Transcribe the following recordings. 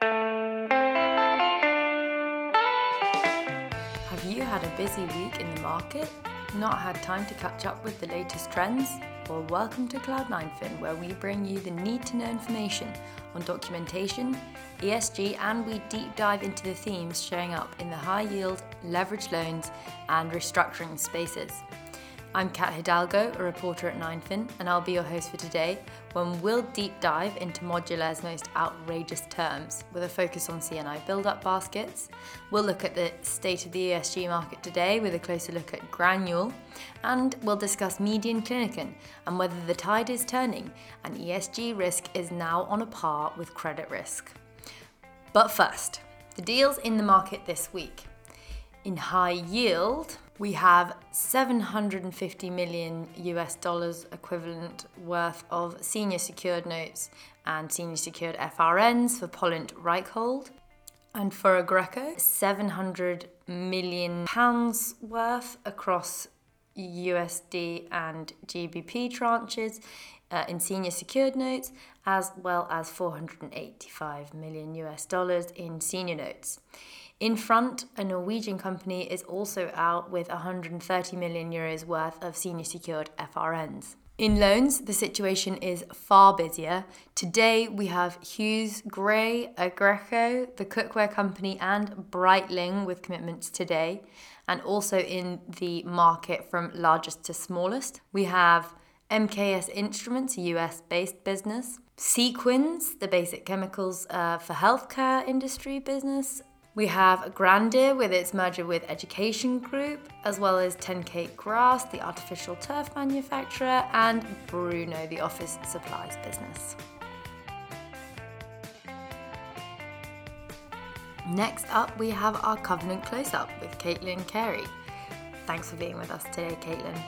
Have you had a busy week in the market? Not had time to catch up with the latest trends? Well, welcome to Cloud9fin, where we bring you the need to know information on documentation, ESG, and we deep dive into the themes showing up in the high yield, leveraged loans, and restructuring spaces. I'm Kat Hidalgo, a reporter at 9fin, and I'll be your host for today when we'll deep dive into Modulaire's most outrageous terms with a focus on CNI build up baskets. We'll look at the state of the ESG market today with a closer look at Graanul, and we'll discuss Median Kliniken and whether the tide is turning and ESG risk is now on a par with credit risk. But first, the deals in the market this week. In high yield, we have 750 million US dollars equivalent worth of senior secured notes and senior secured FRNs for Polynt Reichhold. And for Aggreko, 700 million pounds worth across USD and GBP tranches uh, in senior secured notes, as well as 485 million US dollars in senior notes. Infront, a Norwegian company is also out with 130 million euros worth of senior secured FRNs. In loans, the situation is far busier. Today, we have Huws Gray, Aggreko, the cookware company, and Breitling with commitments today, and also in the market from largest to smallest. We have MKS Instruments, a US based business, Sequens, the basic chemicals uh, for healthcare industry business, we have Grandir with its merger with Education Group, as well as TenCate Grass, the artificial turf manufacturer, and Bruneau, the office supplies business. Next up, we have our Covenant Close Up with Caitlin Carey. Thanks for being with us today, Caitlin.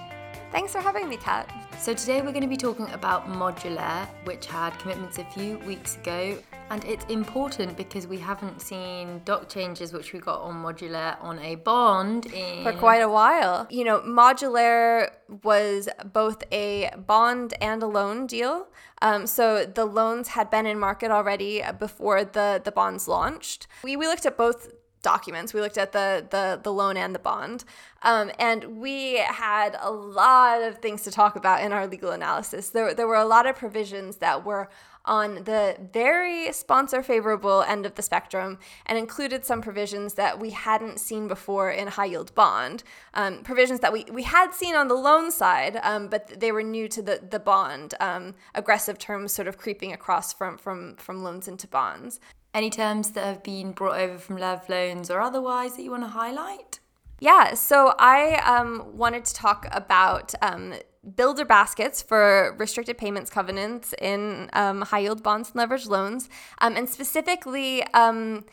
Thanks for having me, Kat. So, today we're going to be talking about Modulaire, which had commitments a few weeks ago and it's important because we haven't seen doc changes, which we got on Modulaire on a bond in... for quite a while. You know, Modulaire was both a bond and a loan deal. Um, so the loans had been in market already before the the bonds launched. We we looked at both documents. We looked at the the the loan and the bond, um, and we had a lot of things to talk about in our legal analysis. There there were a lot of provisions that were on the very sponsor favorable end of the spectrum and included some provisions that we hadn't seen before in high yield bond. Um, provisions that we, we had seen on the loan side, um, but they were new to the, the bond. Um, aggressive terms sort of creeping across from, from, from loans into bonds. Any terms that have been brought over from Lev loans or otherwise that you want to highlight? Yeah, so I um, wanted to talk about um, builder baskets for restricted payments covenants in um, high yield bonds and leveraged loans, um, and specifically um,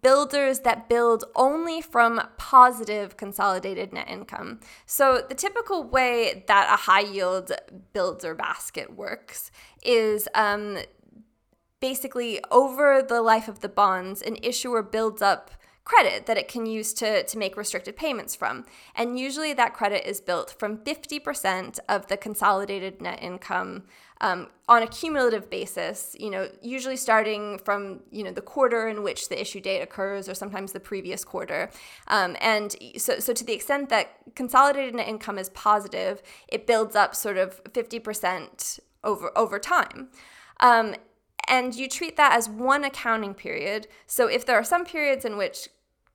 builders that build only from positive consolidated net income. So, the typical way that a high yield builder basket works is um, basically over the life of the bonds, an issuer builds up credit that it can use to, to make restricted payments from. And usually that credit is built from 50% of the consolidated net income um, on a cumulative basis, you know, usually starting from, you know, the quarter in which the issue date occurs or sometimes the previous quarter. Um, and so, so to the extent that consolidated net income is positive, it builds up sort of 50% over, over time. Um, and you treat that as one accounting period. So if there are some periods in which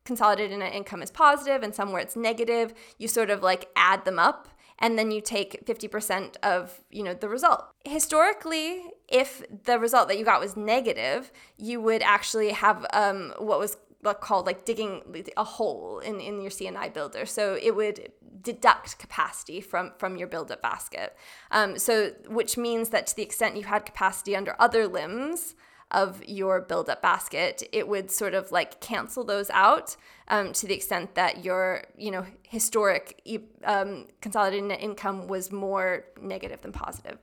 consolidated net income is positive and some where it's negative, you sort of like add them up and then you take 50% of you know the result historically if the result that you got was negative you would actually have um, what was called like digging a hole in, in your cni builder so it would deduct capacity from from your build up basket. Um, so which means that to the extent you had capacity under other limbs of your build up basket, it would sort of like cancel those out um, to the extent that your you know historic um, consolidated net income was more negative than positive.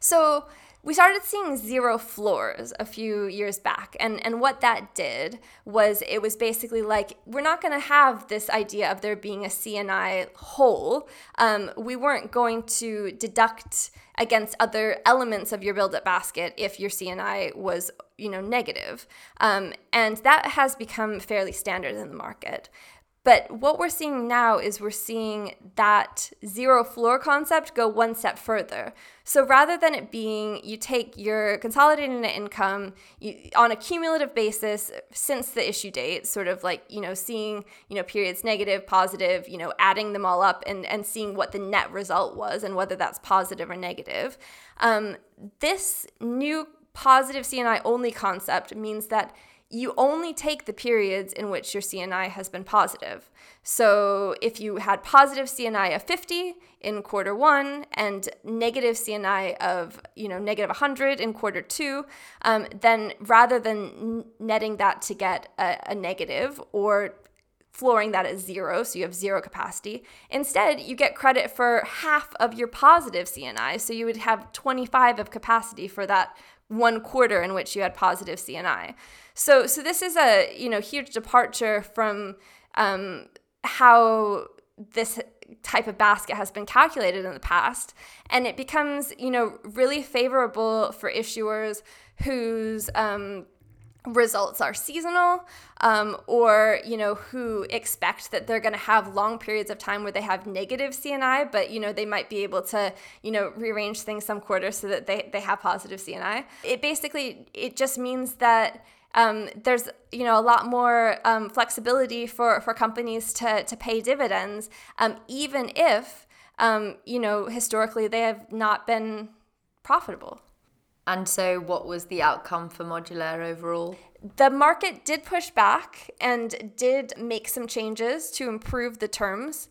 So we started seeing zero floors a few years back. And, and what that did was it was basically like, we're not going to have this idea of there being a CNI hole. Um, we weren't going to deduct against other elements of your build up basket if your CNI was you know negative. Um, and that has become fairly standard in the market. But what we're seeing now is we're seeing that zero floor concept go one step further. So rather than it being you take your consolidated net income you, on a cumulative basis since the issue date, sort of like, you know, seeing, you know, periods negative, positive, you know, adding them all up and, and seeing what the net result was and whether that's positive or negative. Um, this new positive CNI only concept means that you only take the periods in which your CNI has been positive. So if you had positive CNI of 50 in quarter one and negative CNI of you know negative 100 in quarter two, um, then rather than netting that to get a, a negative or flooring that at zero, so you have zero capacity. Instead, you get credit for half of your positive CNI, so you would have 25 of capacity for that one quarter in which you had positive CNI. So, so this is a you know huge departure from um, how this type of basket has been calculated in the past, and it becomes you know really favorable for issuers whose um, results are seasonal um, or you know who expect that they're going to have long periods of time where they have negative cni but you know they might be able to you know rearrange things some quarters so that they, they have positive cni it basically it just means that um, there's you know a lot more um, flexibility for, for companies to, to pay dividends um, even if um, you know historically they have not been profitable and so, what was the outcome for Modulaire overall? The market did push back and did make some changes to improve the terms.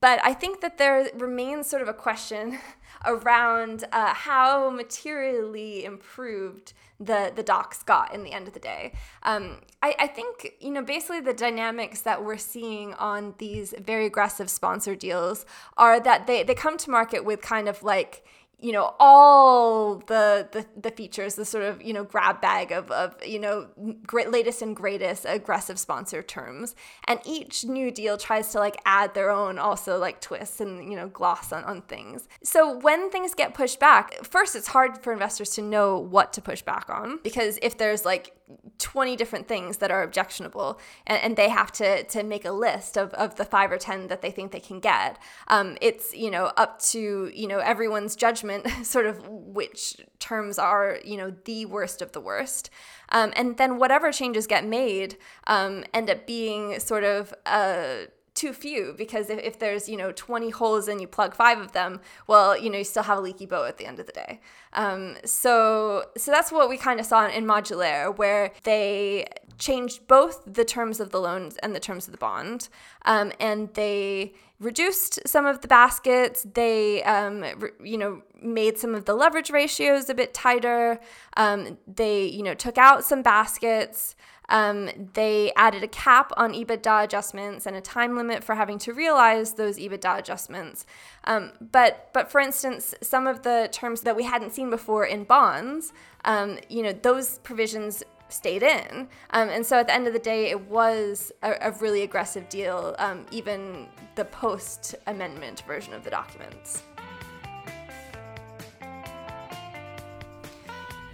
But I think that there remains sort of a question around uh, how materially improved the, the docs got in the end of the day. Um, I, I think, you know, basically the dynamics that we're seeing on these very aggressive sponsor deals are that they, they come to market with kind of like, you know all the, the the features the sort of you know grab bag of of you know great latest and greatest aggressive sponsor terms. And each new deal tries to like add their own also like twists and you know gloss on, on things. So when things get pushed back first it's hard for investors to know what to push back on because if there's like 20 different things that are objectionable and, and, they have to to make a list of, of the five or ten that they think they can get. Um, it's you know up to you know everyone's judgment sort of which terms are you know the worst of the worst. Um, and then whatever changes get made um, end up being sort of a too few because if, if there's you know 20 holes and you plug five of them well you know you still have a leaky boat at the end of the day. Um, so so that's what we kind of saw in Modulaire where they changed both the terms of the loans and the terms of the bond. Um, and they reduced some of the baskets. They um, re- you know made some of the leverage ratios a bit tighter. Um, they you know took out some baskets um, they added a cap on EBITDA adjustments and a time limit for having to realize those EBITDA adjustments. Um, but, but for instance, some of the terms that we hadn't seen before in bonds, um, you know, those provisions stayed in. Um, and so at the end of the day, it was a, a really aggressive deal, um, even the post amendment version of the documents.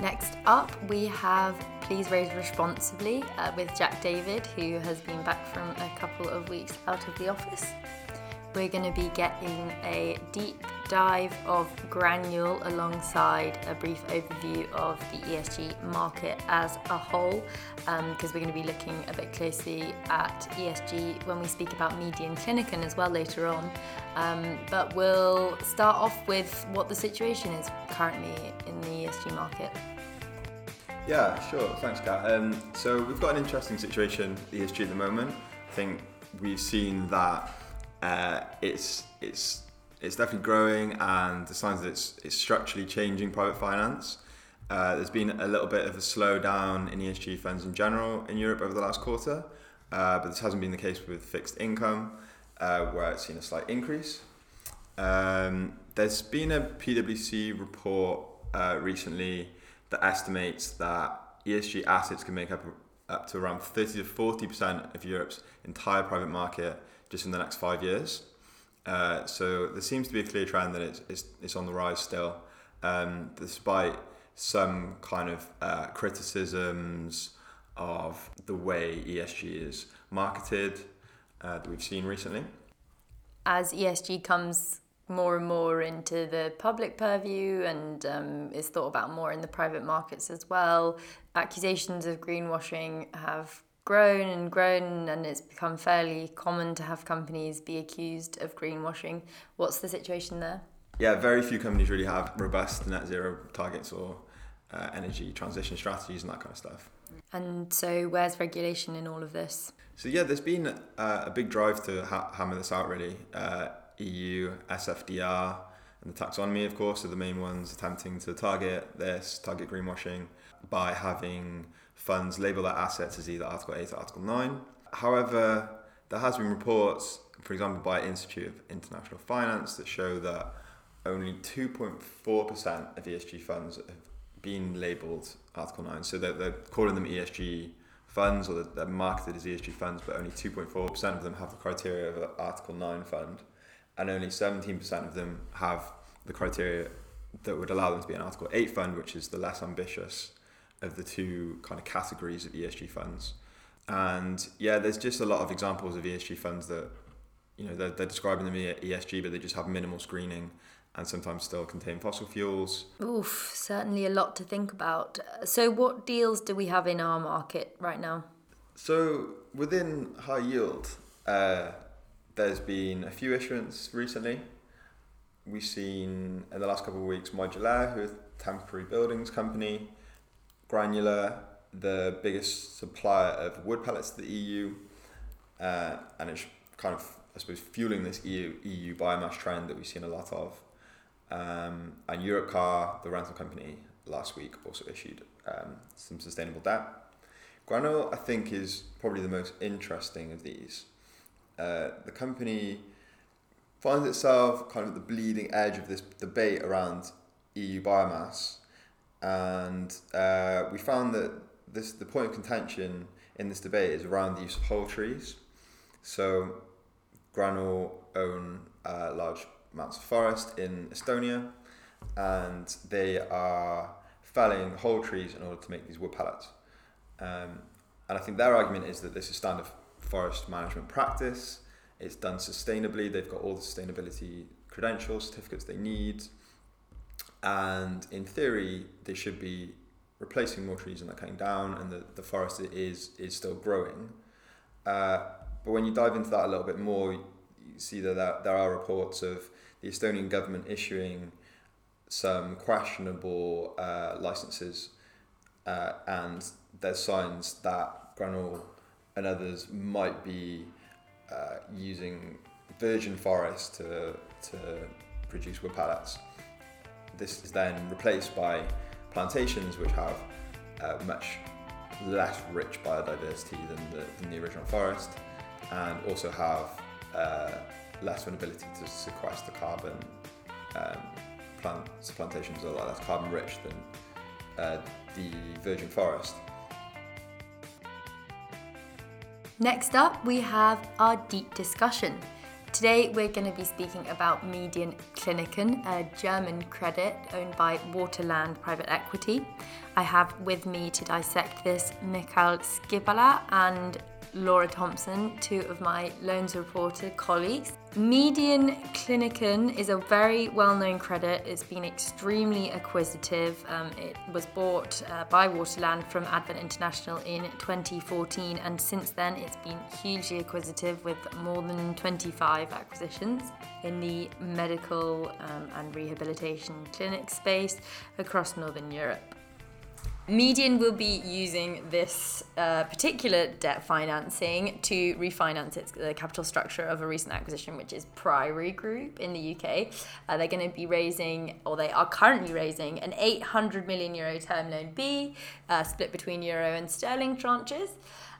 Next up, we have Please Raise Responsibly uh, with Jack David, who has been back from a couple of weeks out of the office. We're going to be getting a deep dive of Graanul alongside a brief overview of the ESG market as a whole, because um, we're going to be looking a bit closely at ESG when we speak about Median Kliniken as well later on. Um, but we'll start off with what the situation is currently in the ESG market. Yeah, sure. Thanks, Kat. Um, so we've got an interesting situation ESG at the moment. I think we've seen that uh, it's it's it's definitely growing, and the signs that it's it's structurally changing private finance. Uh, there's been a little bit of a slowdown in ESG funds in general in Europe over the last quarter, uh, but this hasn't been the case with fixed income, uh, where it's seen a slight increase. Um, there's been a PwC report uh, recently that estimates that ESG assets can make up up to around 30 to 40 percent of Europe's entire private market just in the next five years. Uh, so there seems to be a clear trend that it's, it's, it's on the rise still, um, despite some kind of uh, criticisms of the way ESG is marketed uh, that we've seen recently. As ESG comes more and more into the public purview and um, is thought about more in the private markets as well, accusations of greenwashing have grown and grown, and it's become fairly common to have companies be accused of greenwashing. What's the situation there? Yeah, very few companies really have robust net zero targets or uh, energy transition strategies and that kind of stuff. And so, where's regulation in all of this? So, yeah, there's been uh, a big drive to ha- hammer this out, really. Uh, EU, SFDR, and the taxonomy, of course, are the main ones attempting to target this, target greenwashing by having funds label their assets as either Article 8 or Article 9. However, there has been reports, for example, by Institute of International Finance that show that only 2.4% of ESG funds have been labelled Article 9. So they're, they're calling them ESG funds or they're marketed as ESG funds, but only 2.4% of them have the criteria of an Article 9 fund, and only 17% of them have the criteria that would allow them to be an Article 8 fund, which is the less ambitious of the two kind of categories of ESG funds. And yeah, there's just a lot of examples of ESG funds that, you know, they're, they're describing them as ESG, but they just have minimal screening and sometimes still contain fossil fuels. Oof, certainly a lot to think about. So, what deals do we have in our market right now? So, within high yield, uh, there's been a few issuance recently. We've seen in the last couple of weeks Modulaire, who is a temporary buildings company, Graanul, the biggest supplier of wood pellets to the EU, uh, and it's kind of, I suppose, fueling this EU, EU biomass trend that we've seen a lot of. Um, and Europcar, the rental company, last week also issued um, some sustainable debt. Graanul, I think, is probably the most interesting of these. Uh, the company finds itself kind of at the bleeding edge of this debate around EU biomass and uh, we found that this the point of contention in this debate is around the use of whole trees. So, Graanul own uh, large amounts of forest in Estonia, and they are felling whole trees in order to make these wood pellets. Um, and I think their argument is that this is standard forest management practice. It's done sustainably. They've got all the sustainability credentials, certificates they need and in theory they should be replacing more trees and they're cutting down and the, the forest is is still growing. Uh, but when you dive into that a little bit more you see that there, there are reports of the Estonian government issuing some questionable uh, licenses uh, and there's signs that Graanul and others might be uh, using virgin forest to, to produce wood pallets this is then replaced by plantations which have uh, much less rich biodiversity than the, than the original forest and also have uh, less of an ability to sequester carbon. Um, plantations are a lot less carbon rich than uh, the virgin forest. Next up, we have our deep discussion. Today we're going to be speaking about Median Kliniken, a German credit owned by Waterland Private Equity. I have with me to dissect this Mikhail Skibala and Laura Thompson, two of my Loans Reporter colleagues. Median Kliniken is a very well known credit. It's been extremely acquisitive. Um, it was bought uh, by Waterland from Advent International in 2014, and since then it's been hugely acquisitive with more than 25 acquisitions in the medical um, and rehabilitation clinic space across Northern Europe. Median will be using this uh, particular debt financing to refinance its the capital structure of a recent acquisition, which is Priory Group in the UK. Uh, they're going to be raising, or they are currently raising, an 800 million euro term loan B, uh, split between euro and sterling tranches,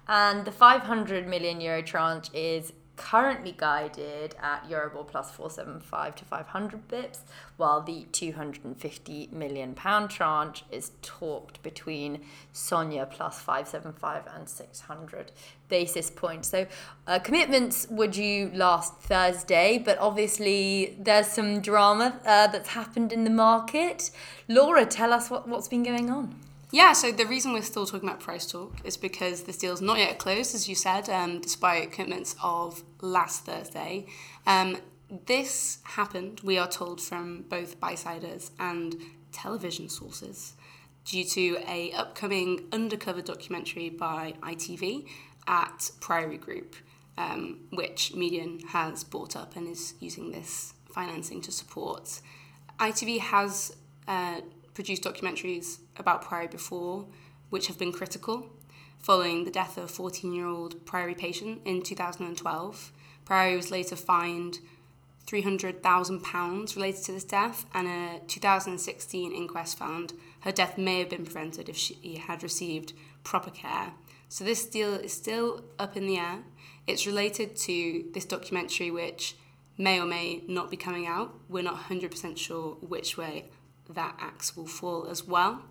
and the 500 million euro tranche is currently guided at Euribor plus 475 to 500 bips, while the 250 million pound tranche is talked between SONIA plus 575 and 600 basis points. So uh, commitments were due last Thursday, but obviously there's some drama uh, that's happened in the market. Laura, tell us what, what's been going on. Yeah, so the reason we're still talking about price talk is because this deal's not yet closed, as you said, um, despite commitments of last Thursday. Um, this happened, we are told from both buy-siders and television sources, due to a upcoming undercover documentary by ITV at Priory Group, um, which Median has bought up and is using this financing to support. ITV has uh, produced documentaries about Priory before, which have been critical. Following the death of a 14 year old Priory patient in 2012, Priory was later fined £300,000 related to this death, and a 2016 inquest found her death may have been prevented if she had received proper care. So this deal is still up in the air. It's related to this documentary, which may or may not be coming out. We're not 100% sure which way that axe will fall as well.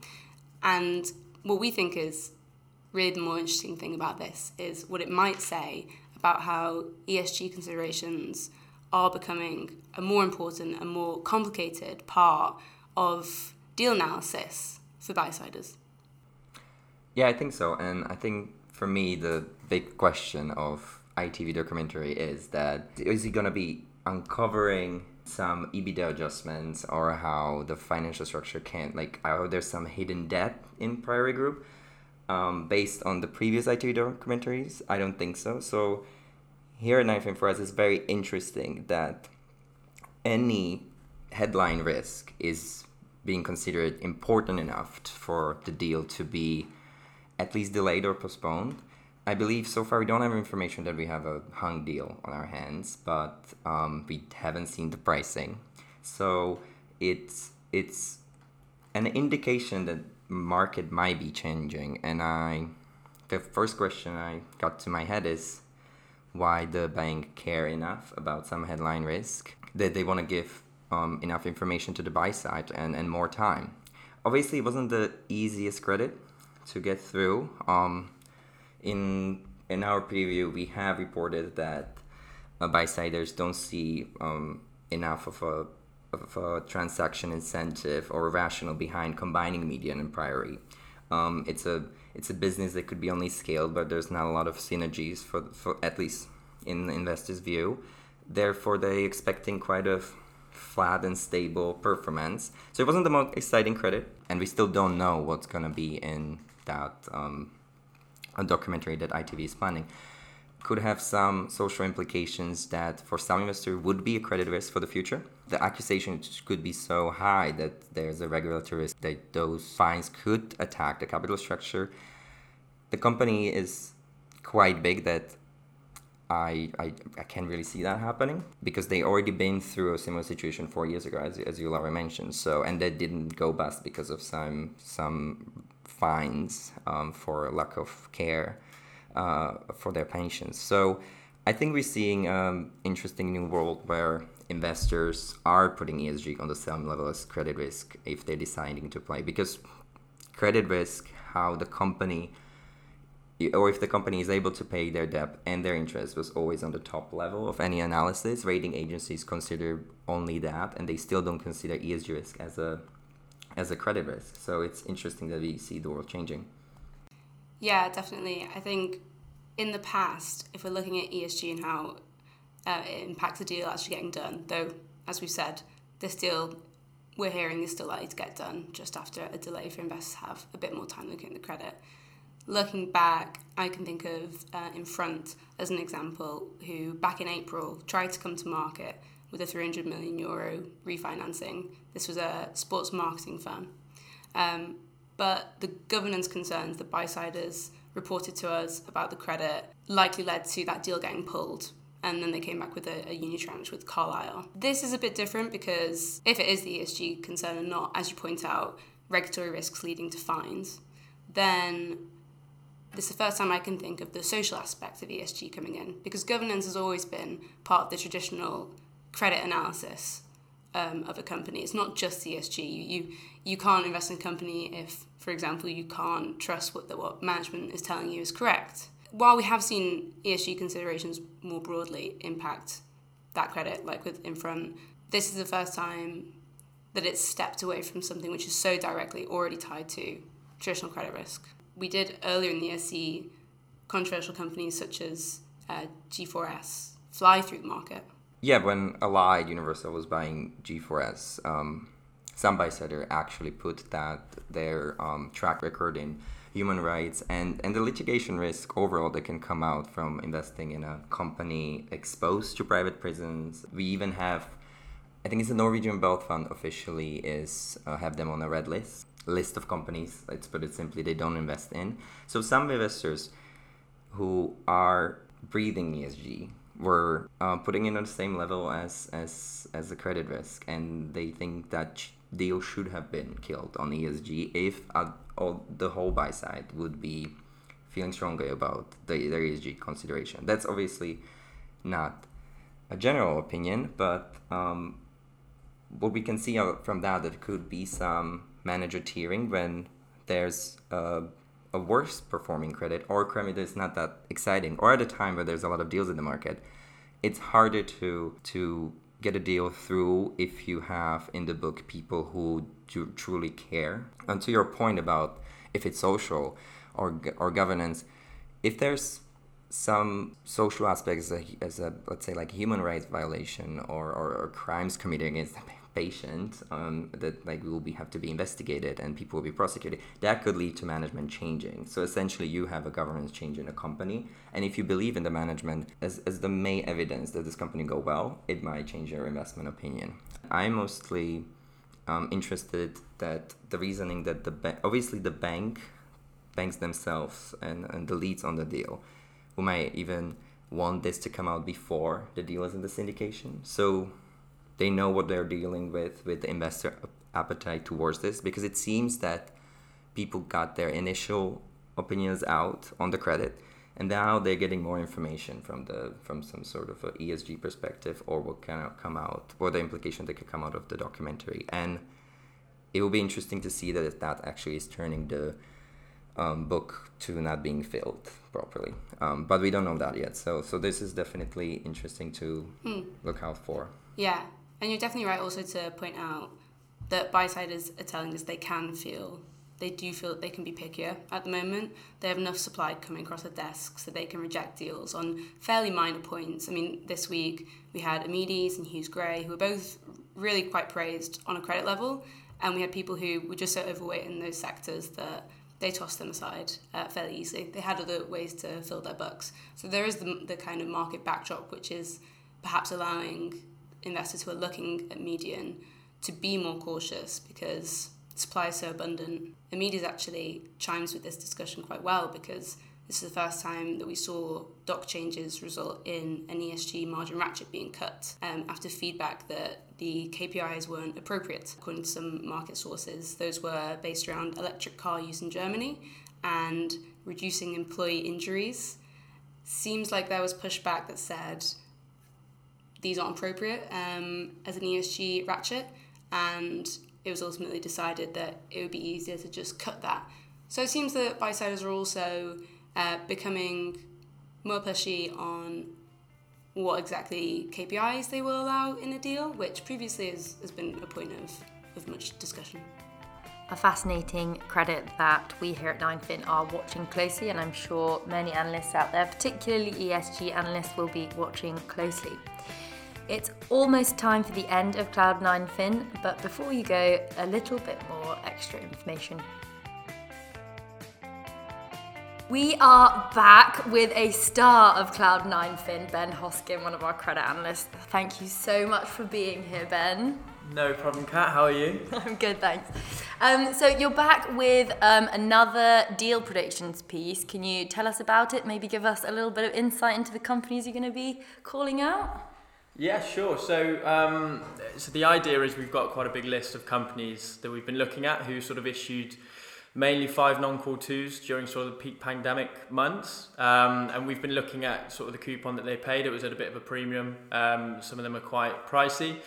And what we think is really the more interesting thing about this is what it might say about how ESG considerations are becoming a more important and more complicated part of deal analysis for buy-siders. Yeah, I think so. And I think for me, the big question of ITV documentary is that is he going to be uncovering some EBITDA adjustments or how the financial structure can't like how there's some hidden debt in Priory Group um, based on the previous ITV documentaries. I don't think so. So here at Ninefin for us it's very interesting that any headline risk is being considered important enough for the deal to be at least delayed or postponed. I believe so far we don't have information that we have a hung deal on our hands, but um, we haven't seen the pricing. So it's it's an indication that market might be changing. And I, the first question I got to my head is why the bank care enough about some headline risk that they want to give um, enough information to the buy side and, and more time. Obviously, it wasn't the easiest credit to get through. Um, in in our preview, we have reported that uh, buy-siders don't see um, enough of a of a transaction incentive or rationale behind combining median and Priory. Um, it's a it's a business that could be only scaled, but there's not a lot of synergies for, for at least in the investors' view. Therefore, they expecting quite a flat and stable performance. So it wasn't the most exciting credit, and we still don't know what's gonna be in that um, a documentary that ITV is planning could have some social implications that for some investor would be a credit risk for the future. The accusation could be so high that there's a regulatory risk that those fines could attack the capital structure. The company is quite big that I, I, I can't really see that happening because they already been through a similar situation four years ago, as, as you already mentioned. So and that didn't go bust because of some some fines um, for lack of care uh, for their pensions. So I think we're seeing an um, interesting new world where investors are putting ESG on the same level as credit risk if they're deciding to play because credit risk, how the company or if the company is able to pay their debt and their interest was always on the top level of any analysis rating agencies consider only that and they still don't consider esg risk as a as a credit risk. So it's interesting that we see the world changing. Yeah, definitely. I think in the past, if we're looking at ESG and how uh, it impacts a deal actually getting done, though, as we've said, this deal we're hearing is still likely to get done just after a delay for investors have a bit more time looking at the credit. Looking back, I can think of uh, Infront as an example, who back in April tried to come to market with a 300 million euro refinancing. This was a sports marketing firm. Um, but the governance concerns that buy-siders reported to us about the credit likely led to that deal getting pulled. And then they came back with a, a unitranche with Carlyle. This is a bit different because if it is the ESG concern and not, as you point out, regulatory risks leading to fines, then This is the first time I can think of the social aspect of ESG coming in because governance has always been part of the traditional credit analysis um, of a company. It's not just ESG. You, you you can't invest in a company if, for example, you can't trust what the what management is telling you is correct. While we have seen ESG considerations more broadly impact that credit, like with Infront, this is the first time that it's stepped away from something which is so directly already tied to traditional credit risk. We did earlier in the year see controversial companies such as uh, G4S fly through the market. Yeah, when Allied Universal was buying G4S, um, some buy-sider actually put that their um, track record in human rights and, and the litigation risk overall that can come out from investing in a company exposed to private prisons. We even have, I think it's the Norwegian Wealth Fund officially is uh, have them on a red list list of companies. Let's put it simply, they don't invest in. So some investors who are breathing ESG were uh, putting it on the same level as as as the credit risk, and they think that deal should have been killed on ESG if uh, all, the whole buy side would be feeling strongly about the, ESG consideration. That's obviously not a general opinion, but um, what we can see from that that could be some manager tiering when there's a, a worse performing credit or credit that's not that exciting, or at a time where there's a lot of deals in the market. It's harder to to get a deal through if you have in the book people who do truly care. And to your point about if it's social or, or governance, if there's some social aspects as a, as a let's say like human rights violation or, or, or crimes committed against the patient um, that like will be have to be investigated and people will be prosecuted that could lead to management changing. So essentially you have a governance change in a company and if you believe in the management as, as the main evidence that this company go well it might change your investment opinion. I'm mostly um, interested that the reasoning that the bank obviously the bank banks themselves and, and the leads on the deal who might even want this to come out before the deal is in the syndication. So they know what they're dealing with with the investor appetite towards this because it seems that people got their initial opinions out on the credit and now they're getting more information from the from some sort of a ESG perspective or what can come out or the implication that could come out of the documentary. And it will be interesting to see that that actually is turning the um, book to not being filled properly. Um, but we don't know that yet. So so this is definitely interesting to hmm. look out for. Yeah and you're definitely right also to point out that buy-siders are telling us they can feel, they do feel that they can be pickier at the moment. They have enough supply coming across their desks so they can reject deals on fairly minor points. I mean, this week we had Amedes and Huws Gray, who were both really quite praised on a credit level, and we had people who were just so overweight in those sectors that they tossed them aside uh, fairly easily. They had other ways to fill their books. So there is the, the kind of market backdrop which is perhaps allowing investors who are looking at median to be more cautious because supply is so abundant. Amedes actually chimes with this discussion quite well because this is the first time that we saw doc changes result in an ESG margin ratchet being cut um, after feedback that the KPIs weren't appropriate. According to some market sources, those were based around electric car use in Germany and reducing employee injuries. Seems like there was pushback that said these aren't appropriate um, as an ESG ratchet, and it was ultimately decided that it would be easier to just cut that. So it seems that buy-siders are also uh, becoming more pushy on what exactly KPIs they will allow in a deal, which previously has, has been a point of, of much discussion. A fascinating credit that we here at 9fin are watching closely, and I'm sure many analysts out there, particularly ESG analysts, will be watching closely. It's almost time for the end of Cloud9 Fin, but before you go, a little bit more extra information. We are back with a star of Cloud9 Fin, Ben Hoskin, one of our credit analysts. Thank you so much for being here, Ben. No problem, Kat. How are you? I'm good, thanks. Um, so you're back with um, another deal predictions piece. Can you tell us about it? Maybe give us a little bit of insight into the companies you're going to be calling out? Yeah, sure. So, um, so the idea is we've got quite a big list of companies that we've been looking at who sort of issued mainly five non-call twos during sort of the peak pandemic months. Um, and we've been looking at sort of the coupon that they paid. It was at a bit of a premium. Um, some of them are quite pricey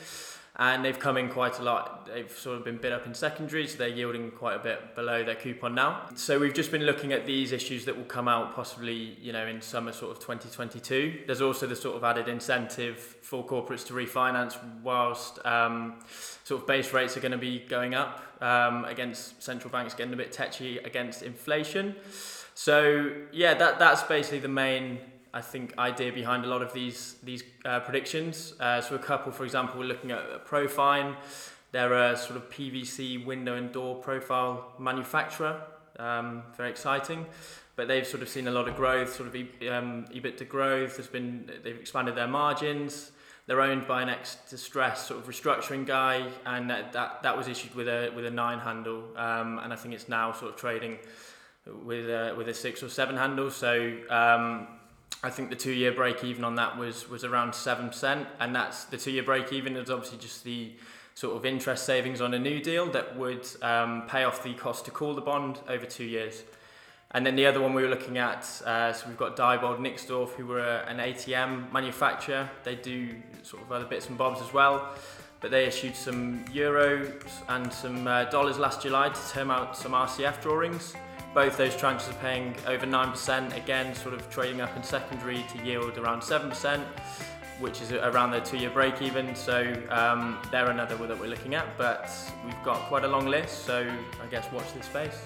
and they've come in quite a lot. They've sort of been bid up in secondary, so they're yielding quite a bit below their coupon now. So we've just been looking at these issues that will come out possibly, you know, in summer sort of 2022. There's also the sort of added incentive for corporates to refinance whilst um, sort of base rates are going to be going up um, against central banks getting a bit tetchy against inflation. So yeah, that that's basically the main I think, idea behind a lot of these these uh, predictions. Uh, so a couple, for example, we're looking at Profine. They're a sort of PVC window and door profile manufacturer. Um, very exciting, but they've sort of seen a lot of growth, sort of um, EBITDA growth. There's been they've expanded their margins. They're owned by an ex-distress sort of restructuring guy, and that, that, that was issued with a with a nine handle, um, and I think it's now sort of trading with a, with a six or seven handle. So um, I think the two-year break even on that was was around seven percent, and that's the two-year break even is obviously just the sort of interest savings on a new deal that would um, pay off the cost to call the bond over two years. And then the other one we were looking at, uh, so we've got Diebold Nixdorf, who were an ATM manufacturer. They do sort of other bits and bobs as well, but they issued some euros and some uh, dollars last July to term out some RCF drawings. Both those tranches are paying over 9%, again, sort of trading up in secondary to yield around 7%, which is around their two year break even. So um, they're another that we're looking at, but we've got quite a long list, so I guess watch this space.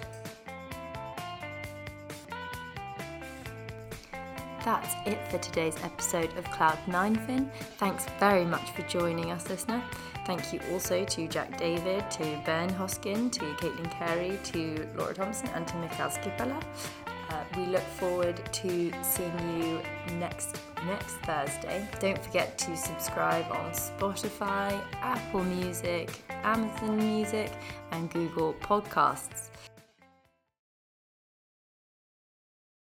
That's it for today's episode of Cloud9 Fin. Thanks very much for joining us, listener. Thank you also to Jack David, to Ben Hoskin, to Caitlin Carey, to Laura Thompson, and to Mikhail Skipala. Uh, we look forward to seeing you next next Thursday. Don't forget to subscribe on Spotify, Apple Music, Amazon Music, and Google Podcasts.